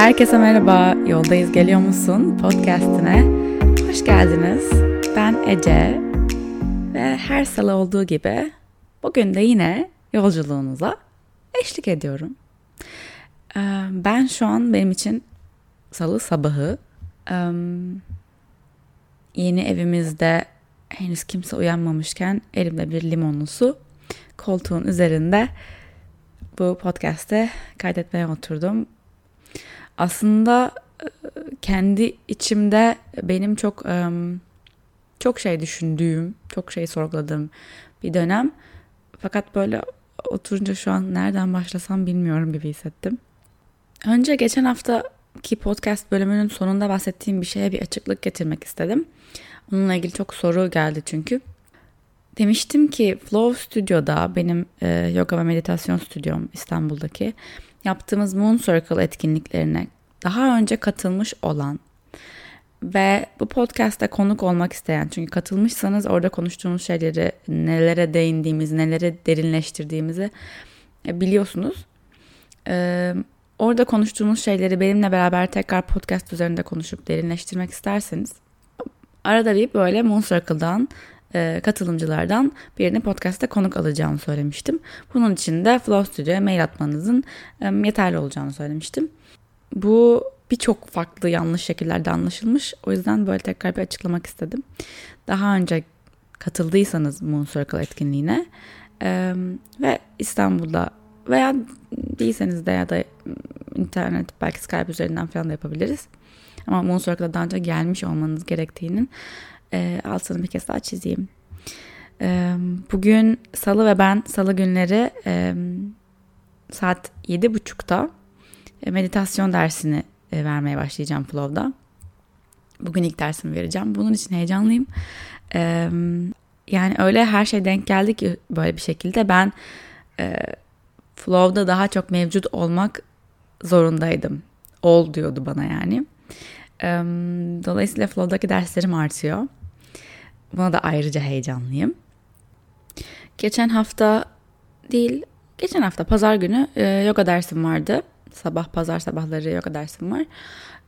Herkese merhaba, Yoldayız Geliyor Musun podcastine hoş geldiniz. Ben Ece ve her salı olduğu gibi bugün de yine yolculuğunuza eşlik ediyorum. Ben şu an benim için salı sabahı yeni evimizde henüz kimse uyanmamışken elimde bir limonlu su koltuğun üzerinde bu podcast'te kaydetmeye oturdum. Aslında e, kendi içimde benim çok çok şey düşündüğüm, çok şey sorguladığım bir dönem. Fakat böyle oturunca şu an nereden başlasam bilmiyorum gibi hissettim. Önce geçen haftaki podcast bölümünün sonunda bahsettiğim bir şeye bir açıklık getirmek istedim. Onunla ilgili çok soru geldi çünkü. Demiştim ki Flow Studio'da benim e, yoga ve meditasyon stüdyom İstanbul'daki yaptığımız Moon Circle etkinliklerine daha önce katılmış olan ve bu podcast'te konuk olmak isteyen çünkü katılmışsanız orada konuştuğumuz şeyleri nelere değindiğimizi, nelere derinleştirdiğimizi e, biliyorsunuz. Ee, orada konuştuğumuz şeyleri benimle beraber tekrar podcast üzerinde konuşup derinleştirmek isterseniz arada bir böyle Moon Circle'dan e, katılımcılardan birini podcast'te konuk alacağımı söylemiştim. Bunun için de Flow Studio'ya mail atmanızın e, yeterli olacağını söylemiştim. Bu birçok farklı yanlış şekillerde anlaşılmış. O yüzden böyle tekrar bir açıklamak istedim. Daha önce katıldıysanız Moon Circle etkinliğine e, ve İstanbul'da veya değilseniz de ya da internet belki Skype üzerinden falan da yapabiliriz. Ama Moon Circle'a daha önce gelmiş olmanız gerektiğinin e, altını bir kez daha çizeyim. E, bugün salı ve ben salı günleri e, saat yedi buçukta e, meditasyon dersini e, vermeye başlayacağım Flow'da. Bugün ilk dersimi vereceğim. Bunun için heyecanlıyım. E, yani öyle her şey denk geldi ki böyle bir şekilde ben e, Flow'da daha çok mevcut olmak zorundaydım. Ol diyordu bana yani. Dolayısıyla Flow'daki derslerim artıyor. Buna da ayrıca heyecanlıyım. Geçen hafta değil, geçen hafta pazar günü e, yoga dersim vardı. Sabah pazar sabahları yoga dersim var.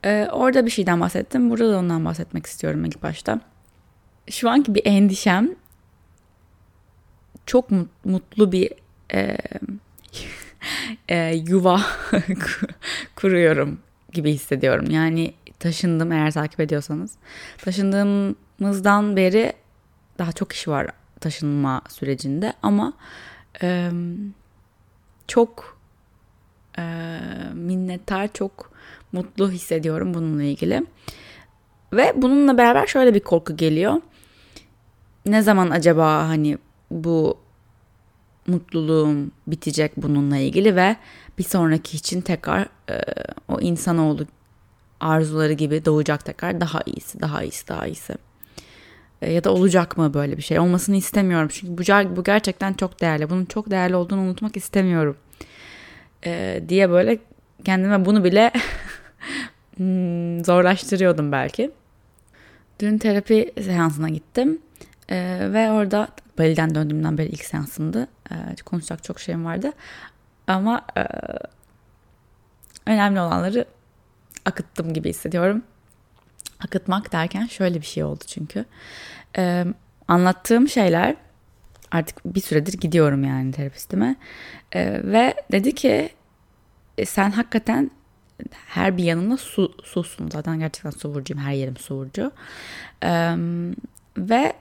E, orada bir şeyden bahsettim. Burada da ondan bahsetmek istiyorum ilk başta. Şu anki bir endişem çok mutlu bir e, e, yuva kuruyorum gibi hissediyorum. Yani taşındım eğer takip ediyorsanız. Taşındığımızdan beri daha çok iş var taşınma sürecinde ama e, çok e, minnettar, çok mutlu hissediyorum bununla ilgili. Ve bununla beraber şöyle bir korku geliyor. Ne zaman acaba hani bu mutluluğum bitecek bununla ilgili ve bir sonraki için tekrar e, o insanoğlu arzuları gibi doğacak tekrar daha iyisi, daha iyisi, daha iyisi. E, ya da olacak mı böyle bir şey? Olmasını istemiyorum. Çünkü bu, bu gerçekten çok değerli. Bunun çok değerli olduğunu unutmak istemiyorum. E, diye böyle kendime bunu bile hmm, zorlaştırıyordum belki. Dün terapi seansına gittim. E, ve orada Bali'den döndüğümden beri ilk seansımdı. E, konuşacak çok şeyim vardı. Ama e, önemli olanları akıttım gibi hissediyorum. Akıtmak derken şöyle bir şey oldu çünkü. Ee, anlattığım şeyler artık bir süredir gidiyorum yani terapistime. Ee, ve dedi ki e, sen hakikaten her bir yanında su, susun. Zaten gerçekten su burcuyum. Her yerim su burcu. Ee, ve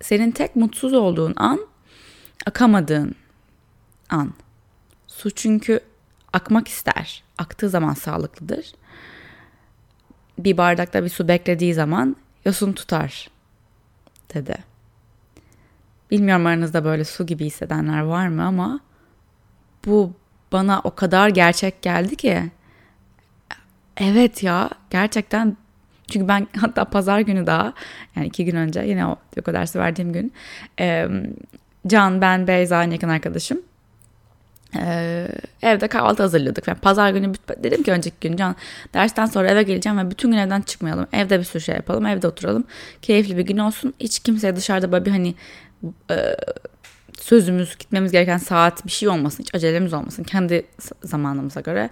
senin tek mutsuz olduğun an akamadığın an. Su çünkü akmak ister. Aktığı zaman sağlıklıdır bir bardakta bir su beklediği zaman yosun tutar dedi. Bilmiyorum aranızda böyle su gibi hissedenler var mı ama bu bana o kadar gerçek geldi ki. Evet ya gerçekten çünkü ben hatta pazar günü daha yani iki gün önce yine o yoga dersi verdiğim gün Can, ben, Beyza yakın arkadaşım ee, evde kahvaltı hazırladık. Yani pazar günü dedim ki önceki gün Can dersten sonra eve geleceğim ve bütün gün evden çıkmayalım. Evde bir sürü şey yapalım. Evde oturalım. Keyifli bir gün olsun. Hiç kimseye dışarıda böyle bir hani e, sözümüz, gitmemiz gereken saat bir şey olmasın, hiç acelemiz olmasın. Kendi zamanımıza göre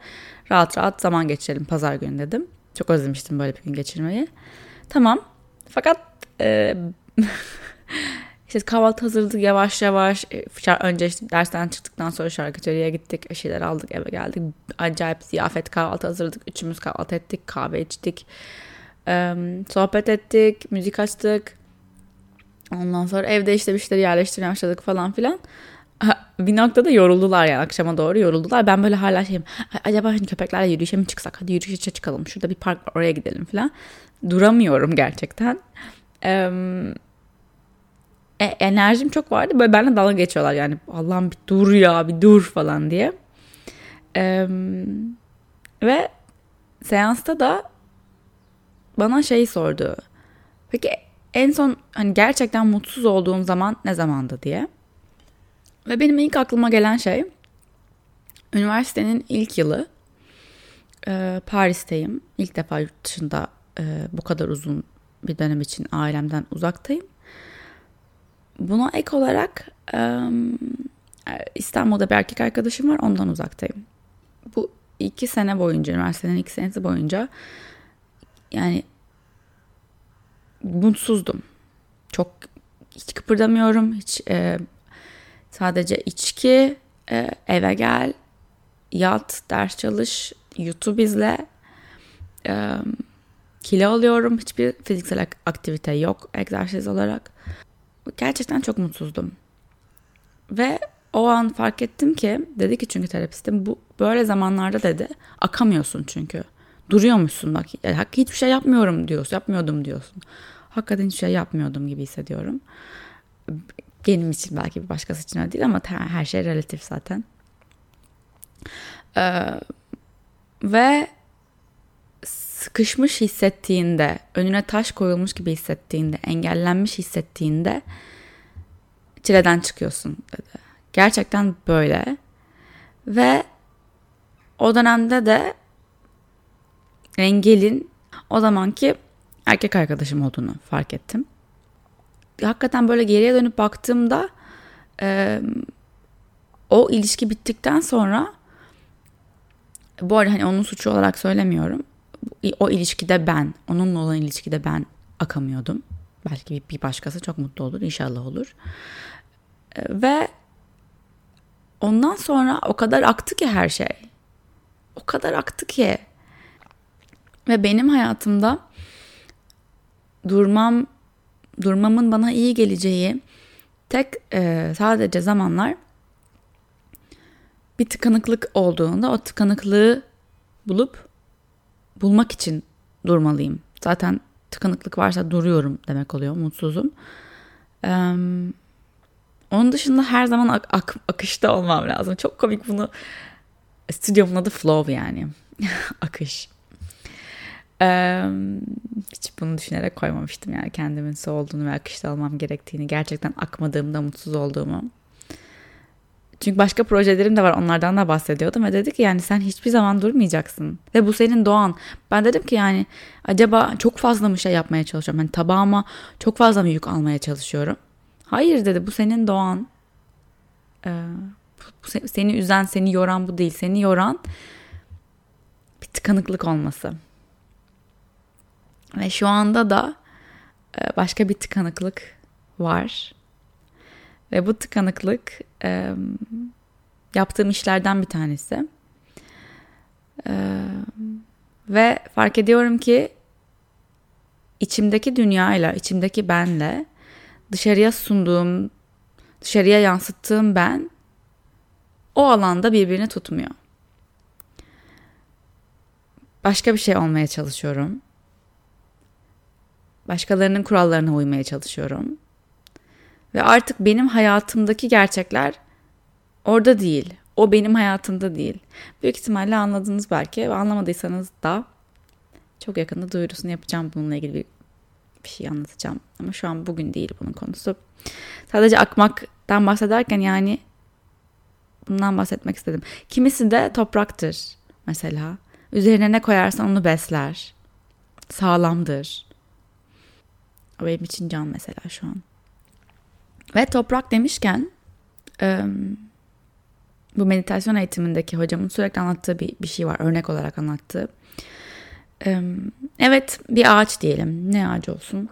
rahat rahat zaman geçirelim pazar günü dedim. Çok özlemiştim böyle bir gün geçirmeyi. Tamam. Fakat e, işte kahvaltı hazırladık yavaş yavaş. E, önce işte dersten çıktıktan sonra şarküteriye gittik. Bir şeyler aldık eve geldik. Acayip ziyafet kahvaltı hazırladık. Üçümüz kahvaltı ettik. Kahve içtik. E, sohbet ettik. Müzik açtık. Ondan sonra evde işte bir şeyleri yerleştirmeye başladık falan filan. Bir noktada yoruldular yani akşama doğru yoruldular. Ben böyle hala şeyim acaba hani köpeklerle yürüyüşe mi çıksak? Hadi yürüyüşe çıkalım. Şurada bir park var oraya gidelim falan. Duramıyorum gerçekten. Ee, enerjim çok vardı. Böyle benimle dalga geçiyorlar yani. Allah'ım bir dur ya bir dur falan diye. Ee, ve seansta da bana şey sordu. Peki en son hani gerçekten mutsuz olduğum zaman ne zamandı diye. Ve benim ilk aklıma gelen şey üniversitenin ilk yılı e, Paris'teyim. İlk defa yurt dışında e, bu kadar uzun bir dönem için ailemden uzaktayım. Buna ek olarak İstanbul'da bir erkek arkadaşım var ondan uzaktayım. Bu iki sene boyunca üniversitenin iki senesi boyunca yani mutsuzdum. Çok hiç kıpırdamıyorum. Hiç e, sadece içki, e, eve gel, yat, ders çalış, YouTube izle. E, kilo alıyorum. Hiçbir fiziksel aktivite yok egzersiz olarak. Gerçekten çok mutsuzdum. Ve o an fark ettim ki dedi ki çünkü terapistim bu böyle zamanlarda dedi akamıyorsun çünkü. Duruyormuşsun bak hiçbir şey yapmıyorum diyorsun yapmıyordum diyorsun hakikaten hiçbir şey yapmıyordum gibi hissediyorum. Benim için belki bir başkası için öyle değil ama her şey relatif zaten. Ee, ve sıkışmış hissettiğinde, önüne taş koyulmuş gibi hissettiğinde, engellenmiş hissettiğinde çileden çıkıyorsun dedi. Gerçekten böyle. Ve o dönemde de engelin o zamanki erkek arkadaşım olduğunu fark ettim. Hakikaten böyle geriye dönüp baktığımda e, o ilişki bittikten sonra bu arada hani onun suçu olarak söylemiyorum. O ilişkide ben, onunla olan ilişkide ben akamıyordum. Belki bir başkası çok mutlu olur, inşallah olur. Ve ondan sonra o kadar aktı ki her şey. O kadar aktı ki. Ve benim hayatımda durmam durmamın bana iyi geleceği tek e, sadece zamanlar bir tıkanıklık olduğunda o tıkanıklığı bulup bulmak için durmalıyım. Zaten tıkanıklık varsa duruyorum demek oluyor, mutsuzum. Ee, onun dışında her zaman ak- ak- akışta olmam lazım. Çok komik bunu. Stüdyomun adı Flow yani. Akış. Ee, hiç bunu düşünerek koymamıştım yani kendimin su olduğunu ve akışta almam gerektiğini, gerçekten akmadığımda mutsuz olduğumu. Çünkü başka projelerim de var onlardan da bahsediyordum ve dedi ki yani sen hiçbir zaman durmayacaksın ve bu senin doğan. Ben dedim ki yani acaba çok fazla mı şey yapmaya çalışıyorum? Hani tabağıma çok fazla mı yük almaya çalışıyorum? Hayır dedi bu senin doğan. Ee, seni üzen, seni yoran bu değil. Seni yoran bir tıkanıklık olması. Ve şu anda da e, başka bir tıkanıklık var. Ve bu tıkanıklık e, yaptığım işlerden bir tanesi. E, ve fark ediyorum ki içimdeki dünyayla, içimdeki benle dışarıya sunduğum, dışarıya yansıttığım ben o alanda birbirini tutmuyor. Başka bir şey olmaya çalışıyorum. Başkalarının kurallarına uymaya çalışıyorum. Ve artık benim hayatımdaki gerçekler orada değil. O benim hayatımda değil. Büyük ihtimalle anladınız belki. Anlamadıysanız da çok yakında duyurusunu yapacağım bununla ilgili bir, bir şey anlatacağım. Ama şu an bugün değil bunun konusu. Sadece akmaktan bahsederken yani bundan bahsetmek istedim. Kimisi de topraktır mesela. Üzerine ne koyarsan onu besler. Sağlamdır. O benim için can mesela şu an. Ve toprak demişken bu meditasyon eğitimindeki hocamın sürekli anlattığı bir, bir şey var. Örnek olarak anlattığı. Evet bir ağaç diyelim. Ne ağacı olsun?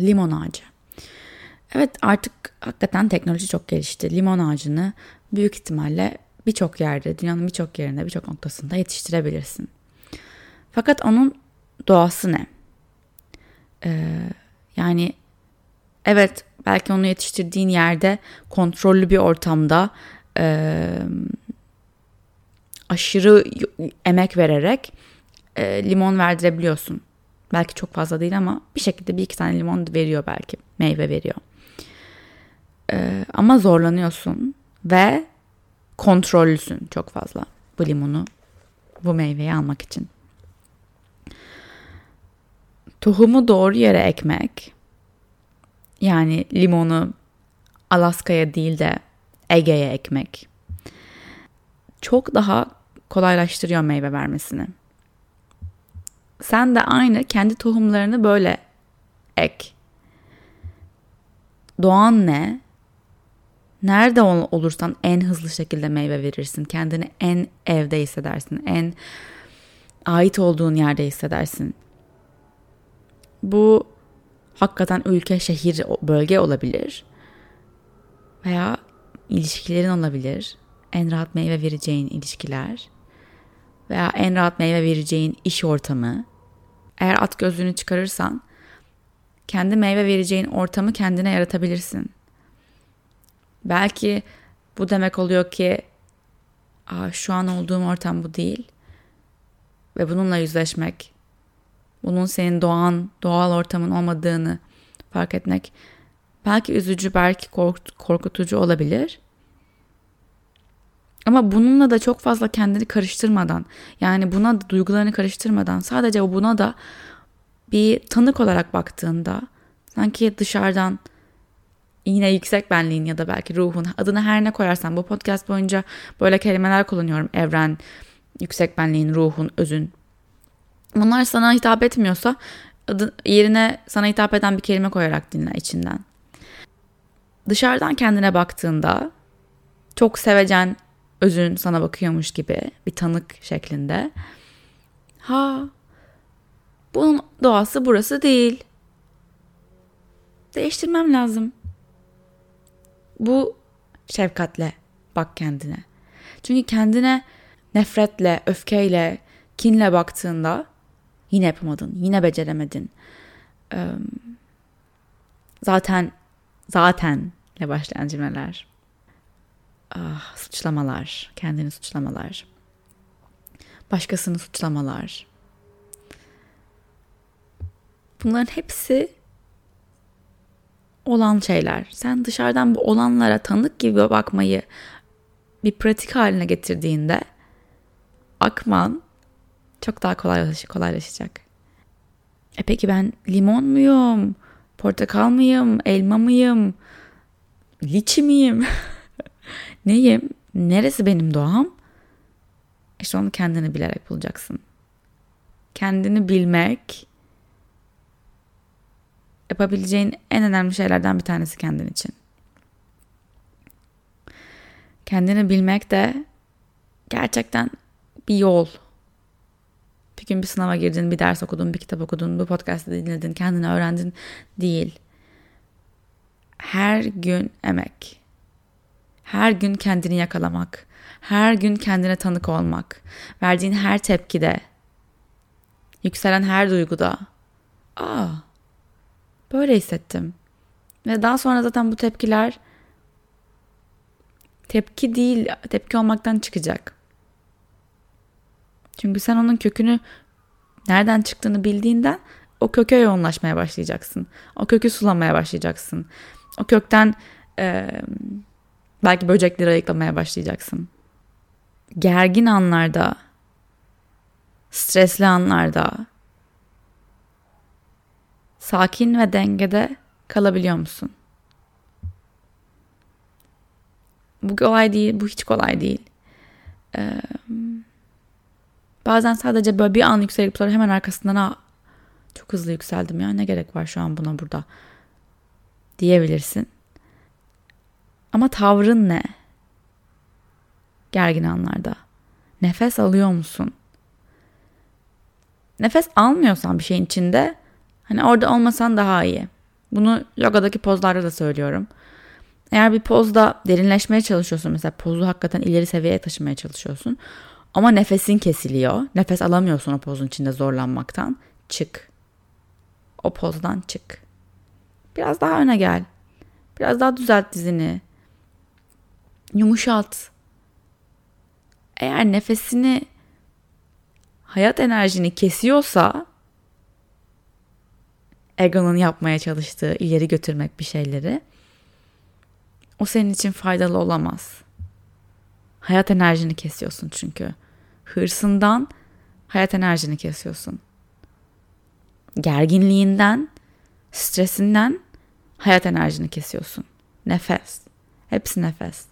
Limon ağacı. Evet artık hakikaten teknoloji çok gelişti. Limon ağacını büyük ihtimalle birçok yerde, dünyanın birçok yerinde, birçok noktasında yetiştirebilirsin. Fakat onun doğası ne? Ee, yani evet belki onu yetiştirdiğin yerde kontrollü bir ortamda e, aşırı emek vererek e, limon verdirebiliyorsun. Belki çok fazla değil ama bir şekilde bir iki tane limon veriyor belki. Meyve veriyor. E, ama zorlanıyorsun ve kontrollüsün çok fazla bu limonu, bu meyveyi almak için. Tohumu doğru yere ekmek, yani limonu Alaska'ya değil de Ege'ye ekmek çok daha kolaylaştırıyor meyve vermesini. Sen de aynı kendi tohumlarını böyle ek. Doğan ne? Nerede olursan en hızlı şekilde meyve verirsin. Kendini en evde hissedersin. En ait olduğun yerde hissedersin. Bu hakikaten ülke, şehir, bölge olabilir. Veya ilişkilerin olabilir. En rahat meyve vereceğin ilişkiler. Veya en rahat meyve vereceğin iş ortamı. Eğer at gözlüğünü çıkarırsan kendi meyve vereceğin ortamı kendine yaratabilirsin. Belki bu demek oluyor ki Aa, şu an olduğum ortam bu değil ve bununla yüzleşmek, bunun senin doğan, doğal ortamın olmadığını fark etmek belki üzücü, belki korkutucu olabilir. Ama bununla da çok fazla kendini karıştırmadan, yani buna da duygularını karıştırmadan sadece buna da bir tanık olarak baktığında sanki dışarıdan yine yüksek benliğin ya da belki ruhun adını her ne koyarsan bu podcast boyunca böyle kelimeler kullanıyorum. Evren, yüksek benliğin, ruhun, özün. Bunlar sana hitap etmiyorsa adı, yerine sana hitap eden bir kelime koyarak dinle içinden. Dışarıdan kendine baktığında çok sevecen özün sana bakıyormuş gibi bir tanık şeklinde. Ha bunun doğası burası değil. Değiştirmem lazım. Bu şefkatle bak kendine. Çünkü kendine nefretle, öfkeyle, kinle baktığında yine yapamadın, yine beceremedin. Zaten zaten ile başlayan cümleler. Ah, suçlamalar, kendini suçlamalar. Başkasını suçlamalar. Bunların hepsi olan şeyler. Sen dışarıdan bu olanlara tanık gibi bakmayı bir pratik haline getirdiğinde akman çok daha kolaylaş kolaylaşacak. E peki ben limon muyum? Portakal mıyım? Elma mıyım? Liçi miyim? Neyim? Neresi benim doğam? İşte onu kendini bilerek bulacaksın. Kendini bilmek yapabileceğin en önemli şeylerden bir tanesi kendin için. Kendini bilmek de gerçekten bir yol. Bir gün bir sınava girdin, bir ders okudun, bir kitap okudun, bu podcast'ı dinledin, kendini öğrendin değil. Her gün emek. Her gün kendini yakalamak. Her gün kendine tanık olmak. Verdiğin her tepkide. Yükselen her duyguda. Aa, Böyle hissettim. Ve daha sonra zaten bu tepkiler tepki değil, tepki olmaktan çıkacak. Çünkü sen onun kökünü nereden çıktığını bildiğinden o köke yoğunlaşmaya başlayacaksın. O kökü sulamaya başlayacaksın. O kökten e, belki böcekleri ayıklamaya başlayacaksın. Gergin anlarda, stresli anlarda, sakin ve dengede kalabiliyor musun? Bu kolay değil, bu hiç kolay değil. Ee, bazen sadece böyle bir an yükselip sonra hemen arkasından ha çok hızlı yükseldim ya ne gerek var şu an buna burada diyebilirsin. Ama tavrın ne? Gergin anlarda. Nefes alıyor musun? Nefes almıyorsan bir şeyin içinde hani orada olmasan daha iyi. Bunu yogadaki pozlarda da söylüyorum. Eğer bir pozda derinleşmeye çalışıyorsun mesela pozu hakikaten ileri seviyeye taşımaya çalışıyorsun. Ama nefesin kesiliyor. Nefes alamıyorsun o pozun içinde zorlanmaktan. Çık. O pozdan çık. Biraz daha öne gel. Biraz daha düzelt dizini. Yumuşat. Eğer nefesini hayat enerjini kesiyorsa egonun yapmaya çalıştığı ileri götürmek bir şeyleri o senin için faydalı olamaz. Hayat enerjini kesiyorsun çünkü. Hırsından hayat enerjini kesiyorsun. Gerginliğinden, stresinden hayat enerjini kesiyorsun. Nefes. Hepsi nefes.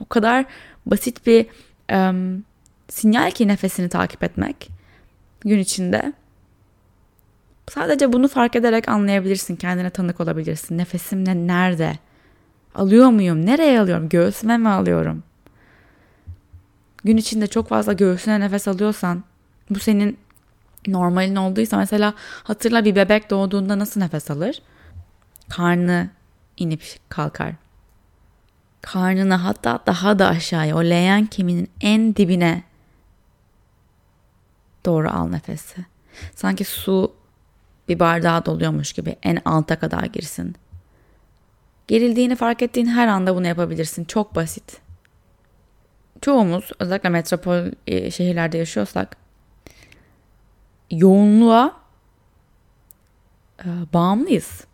O kadar basit bir um, sinyal ki nefesini takip etmek gün içinde. Sadece bunu fark ederek anlayabilirsin, kendine tanık olabilirsin. Nefesim ne, nerede? Alıyor muyum? Nereye alıyorum? Göğsüme mi alıyorum? Gün içinde çok fazla göğsüne nefes alıyorsan bu senin normalin olduysa mesela hatırla bir bebek doğduğunda nasıl nefes alır? Karnı inip kalkar. Karnını hatta daha da aşağıya o leğen kemiğinin en dibine doğru al nefesi. Sanki su bir bardağa doluyormuş gibi en alta kadar girsin. Gerildiğini fark ettiğin her anda bunu yapabilirsin. Çok basit. Çoğumuz özellikle metropol e, şehirlerde yaşıyorsak yoğunluğa e, bağımlıyız.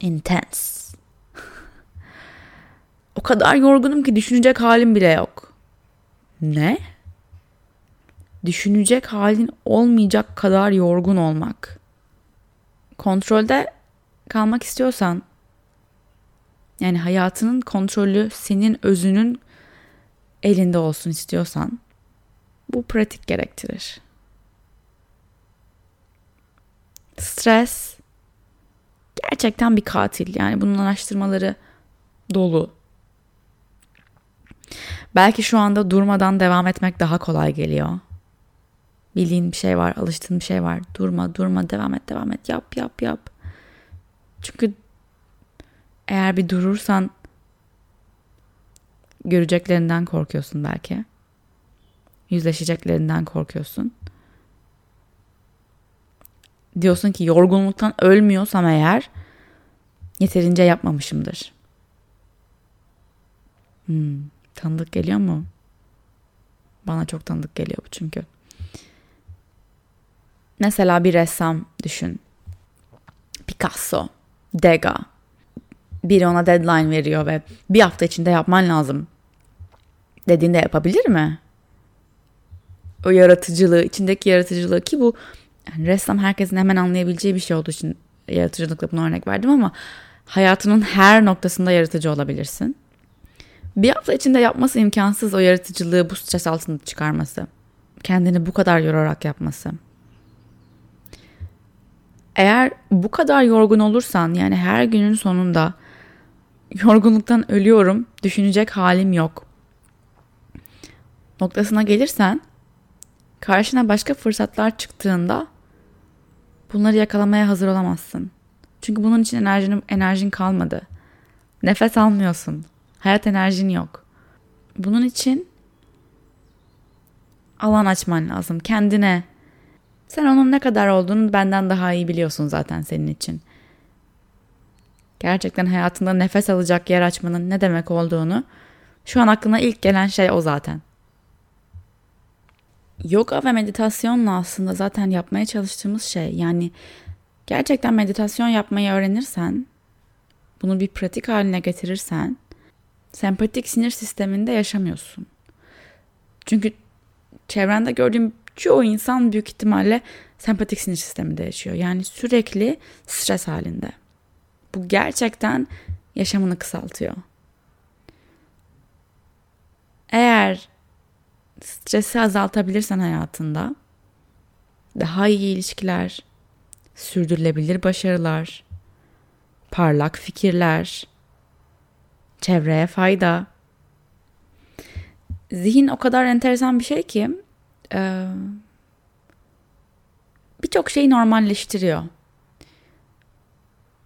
Intense. o kadar yorgunum ki düşünecek halim bile yok. Ne? Düşünecek halin olmayacak kadar yorgun olmak. Kontrolde kalmak istiyorsan yani hayatının kontrolü senin özünün elinde olsun istiyorsan bu pratik gerektirir. Stres gerçekten bir katil. Yani bunun araştırmaları dolu. Belki şu anda durmadan devam etmek daha kolay geliyor. Bildiğin bir şey var, alıştığın bir şey var. Durma, durma, devam et, devam et. Yap, yap, yap. Çünkü eğer bir durursan göreceklerinden korkuyorsun belki. Yüzleşeceklerinden korkuyorsun. Diyorsun ki yorgunluktan ölmüyorsam eğer yeterince yapmamışımdır. Hmm, tanıdık geliyor mu? Bana çok tanıdık geliyor bu çünkü. Mesela bir ressam düşün. Picasso, Degas, biri ona deadline veriyor ve bir hafta içinde yapman lazım dediğinde yapabilir mi? O yaratıcılığı, içindeki yaratıcılığı ki bu yani ressam herkesin hemen anlayabileceği bir şey olduğu için yaratıcılıkla buna örnek verdim ama hayatının her noktasında yaratıcı olabilirsin. Bir hafta içinde yapması imkansız o yaratıcılığı bu stres altında çıkarması. Kendini bu kadar yorarak yapması. Eğer bu kadar yorgun olursan yani her günün sonunda yorgunluktan ölüyorum, düşünecek halim yok. Noktasına gelirsen karşına başka fırsatlar çıktığında bunları yakalamaya hazır olamazsın. Çünkü bunun için enerjin, enerjin kalmadı. Nefes almıyorsun. Hayat enerjin yok. Bunun için alan açman lazım kendine. Sen onun ne kadar olduğunu benden daha iyi biliyorsun zaten senin için gerçekten hayatında nefes alacak yer açmanın ne demek olduğunu şu an aklına ilk gelen şey o zaten. Yoga ve meditasyonla aslında zaten yapmaya çalıştığımız şey yani gerçekten meditasyon yapmayı öğrenirsen bunu bir pratik haline getirirsen sempatik sinir sisteminde yaşamıyorsun. Çünkü çevrende gördüğüm çoğu insan büyük ihtimalle sempatik sinir sisteminde yaşıyor. Yani sürekli stres halinde. Bu gerçekten yaşamını kısaltıyor. Eğer stresi azaltabilirsen hayatında daha iyi ilişkiler, sürdürülebilir başarılar, parlak fikirler, çevreye fayda. Zihin o kadar enteresan bir şey ki e, birçok şeyi normalleştiriyor.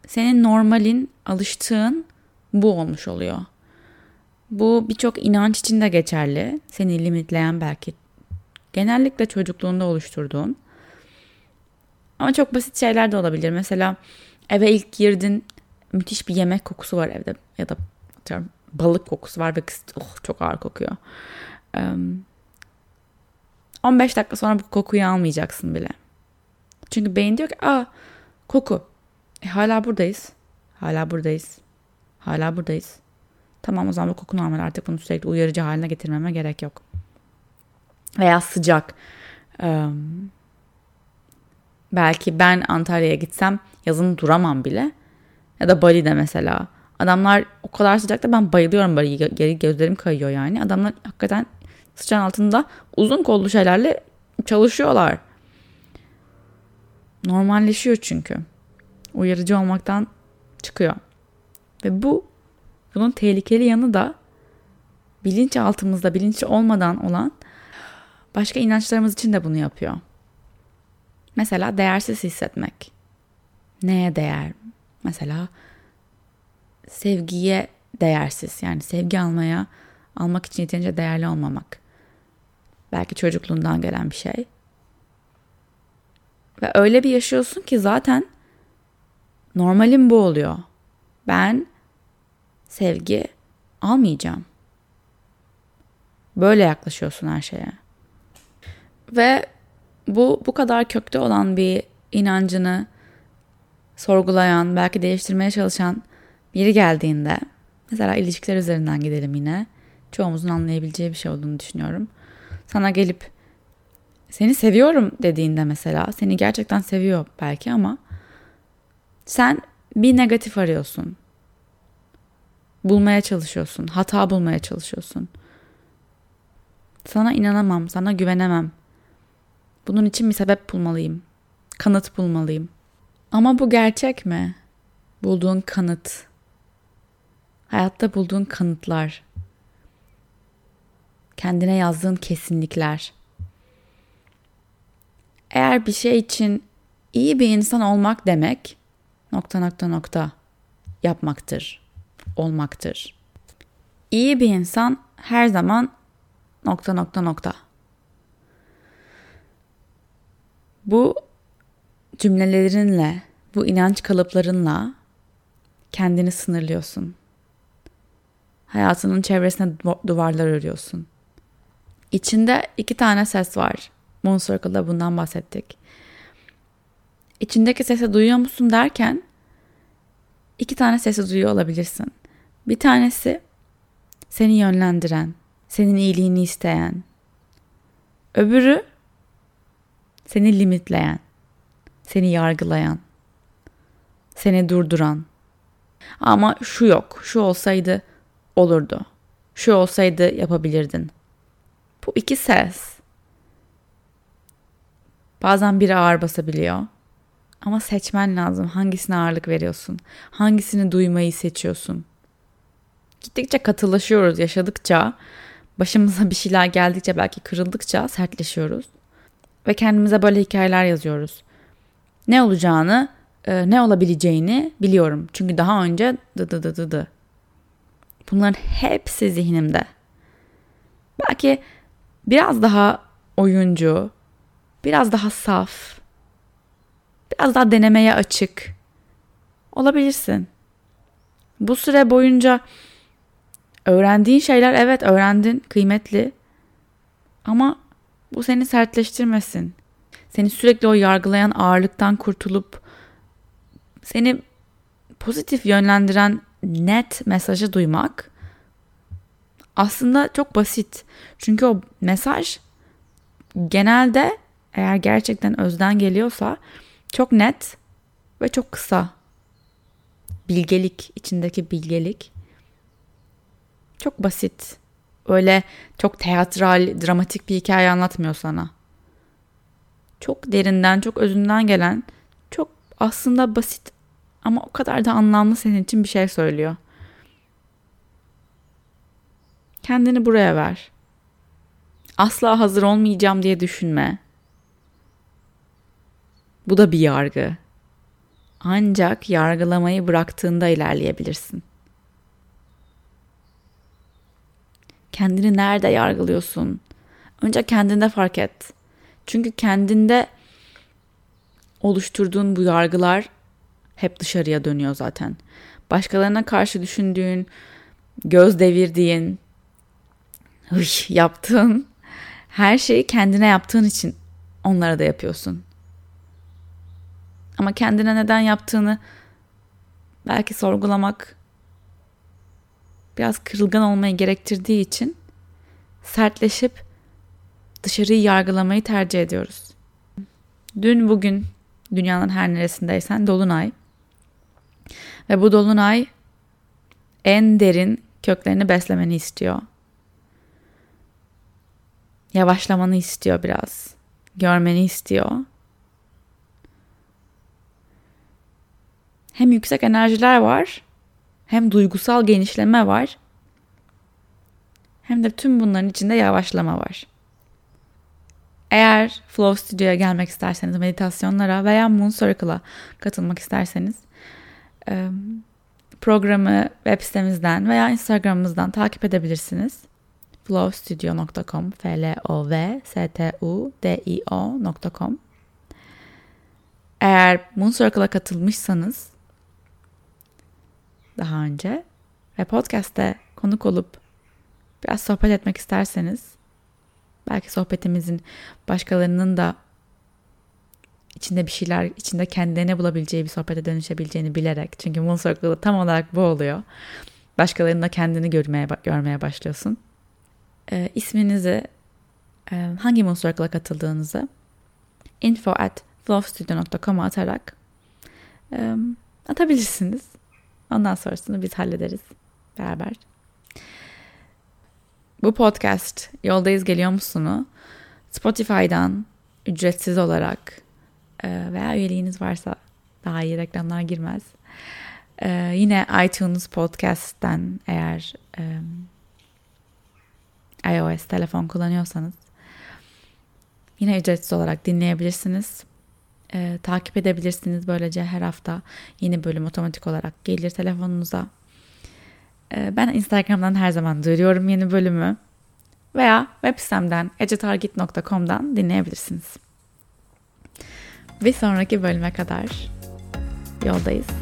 Senin normalin, alıştığın bu olmuş oluyor. Bu birçok inanç için de geçerli. Seni limitleyen belki genellikle çocukluğunda oluşturduğun. Ama çok basit şeyler de olabilir. Mesela eve ilk girdin müthiş bir yemek kokusu var evde ya da atıyorum balık kokusu var ve oh, çok ağır kokuyor. Um, 15 dakika sonra bu kokuyu almayacaksın bile. Çünkü beyin diyor ki aa koku. E, hala buradayız. Hala buradayız. Hala buradayız. Tamam o zaman bu koku normal artık bunu sürekli uyarıcı haline getirmeme gerek yok. Veya sıcak. Um, belki ben Antalya'ya gitsem yazın duramam bile. Ya da Bali'de mesela. Adamlar o kadar sıcakta ben bayılıyorum böyle gözlerim kayıyor yani. Adamlar hakikaten sıcağın altında uzun kollu şeylerle çalışıyorlar. Normalleşiyor çünkü. Uyarıcı olmaktan çıkıyor. Ve bu bunun tehlikeli yanı da bilinçaltımızda bilinçli olmadan olan başka inançlarımız için de bunu yapıyor. Mesela değersiz hissetmek. Neye değer? Mesela sevgiye değersiz. Yani sevgi almaya, almak için yeterince değerli olmamak. Belki çocukluğundan gelen bir şey. Ve öyle bir yaşıyorsun ki zaten normalim bu oluyor. Ben sevgi almayacağım. Böyle yaklaşıyorsun her şeye. Ve bu bu kadar kökte olan bir inancını sorgulayan, belki değiştirmeye çalışan biri geldiğinde mesela ilişkiler üzerinden gidelim yine. Çoğumuzun anlayabileceği bir şey olduğunu düşünüyorum. Sana gelip seni seviyorum dediğinde mesela seni gerçekten seviyor belki ama sen bir negatif arıyorsun. Bulmaya çalışıyorsun. Hata bulmaya çalışıyorsun. Sana inanamam, sana güvenemem. Bunun için bir sebep bulmalıyım. Kanıt bulmalıyım. Ama bu gerçek mi? Bulduğun kanıt. Hayatta bulduğun kanıtlar. Kendine yazdığın kesinlikler. Eğer bir şey için iyi bir insan olmak demek nokta nokta nokta yapmaktır, olmaktır. İyi bir insan her zaman nokta nokta nokta. Bu cümlelerinle, bu inanç kalıplarınla kendini sınırlıyorsun. Hayatının çevresine duvarlar örüyorsun. İçinde iki tane ses var. Moon Circle'da bundan bahsettik. İçindeki sesi duyuyor musun derken iki tane sesi duyuyor olabilirsin. Bir tanesi seni yönlendiren, senin iyiliğini isteyen. Öbürü seni limitleyen, seni yargılayan, seni durduran. Ama şu yok, şu olsaydı olurdu. Şu olsaydı yapabilirdin. Bu iki ses bazen biri ağır basabiliyor. Ama seçmen lazım. Hangisine ağırlık veriyorsun? Hangisini duymayı seçiyorsun? Gittikçe katılaşıyoruz yaşadıkça, başımıza bir şeyler geldikçe belki kırıldıkça sertleşiyoruz. Ve kendimize böyle hikayeler yazıyoruz. Ne olacağını, e, ne olabileceğini biliyorum. Çünkü daha önce dı dı dı dı dı. Bunların hepsi zihnimde. Belki biraz daha oyuncu, biraz daha saf, biraz daha denemeye açık olabilirsin. Bu süre boyunca öğrendiğin şeyler evet öğrendin, kıymetli. Ama bu seni sertleştirmesin. Seni sürekli o yargılayan ağırlıktan kurtulup seni pozitif yönlendiren net mesajı duymak aslında çok basit. Çünkü o mesaj genelde eğer gerçekten özden geliyorsa çok net ve çok kısa. Bilgelik, içindeki bilgelik. Çok basit. Öyle çok teatral, dramatik bir hikaye anlatmıyor sana. Çok derinden, çok özünden gelen, çok aslında basit ama o kadar da anlamlı senin için bir şey söylüyor. Kendini buraya ver. Asla hazır olmayacağım diye düşünme. Bu da bir yargı. Ancak yargılamayı bıraktığında ilerleyebilirsin. Kendini nerede yargılıyorsun? Önce kendinde fark et. Çünkü kendinde oluşturduğun bu yargılar hep dışarıya dönüyor zaten. Başkalarına karşı düşündüğün, göz devirdiğin, hıy, yaptığın her şeyi kendine yaptığın için onlara da yapıyorsun. Ama kendine neden yaptığını belki sorgulamak biraz kırılgan olmayı gerektirdiği için sertleşip dışarıyı yargılamayı tercih ediyoruz. Dün bugün dünyanın her neresindeysen dolunay ve bu dolunay en derin köklerini beslemeni istiyor. Yavaşlamanı istiyor biraz. Görmeni istiyor. Hem yüksek enerjiler var, hem duygusal genişleme var. Hem de tüm bunların içinde yavaşlama var. Eğer Flow Studio'ya gelmek isterseniz meditasyonlara veya Moon Circle'a katılmak isterseniz programı web sitemizden veya Instagram'ımızdan takip edebilirsiniz. flowstudio.com f l o v s t u d i o.com Eğer Moon Circle'a katılmışsanız daha önce ve podcast'te konuk olup biraz sohbet etmek isterseniz belki sohbetimizin başkalarının da içinde bir şeyler, içinde kendilerine bulabileceği bir sohbete dönüşebileceğini bilerek. Çünkü Moon Circle'da tam olarak bu oluyor. Başkalarının da kendini görmeye, görmeye başlıyorsun. Ee, isminizi, e, hangi Moon Circle'a katıldığınızı info at atarak e, atabilirsiniz. Ondan sonrasını biz hallederiz beraber. Bu podcast Yoldayız Geliyor musun'u Spotify'dan ücretsiz olarak e, veya üyeliğiniz varsa daha iyi reklamlar girmez. E, yine iTunes Podcast'ten eğer e, iOS telefon kullanıyorsanız yine ücretsiz olarak dinleyebilirsiniz. E, takip edebilirsiniz. Böylece her hafta yeni bölüm otomatik olarak gelir telefonunuza. E, ben Instagram'dan her zaman duyuruyorum yeni bölümü. Veya web sitemden ecetargit.com'dan dinleyebilirsiniz. Bir sonraki bölüme kadar yoldayız.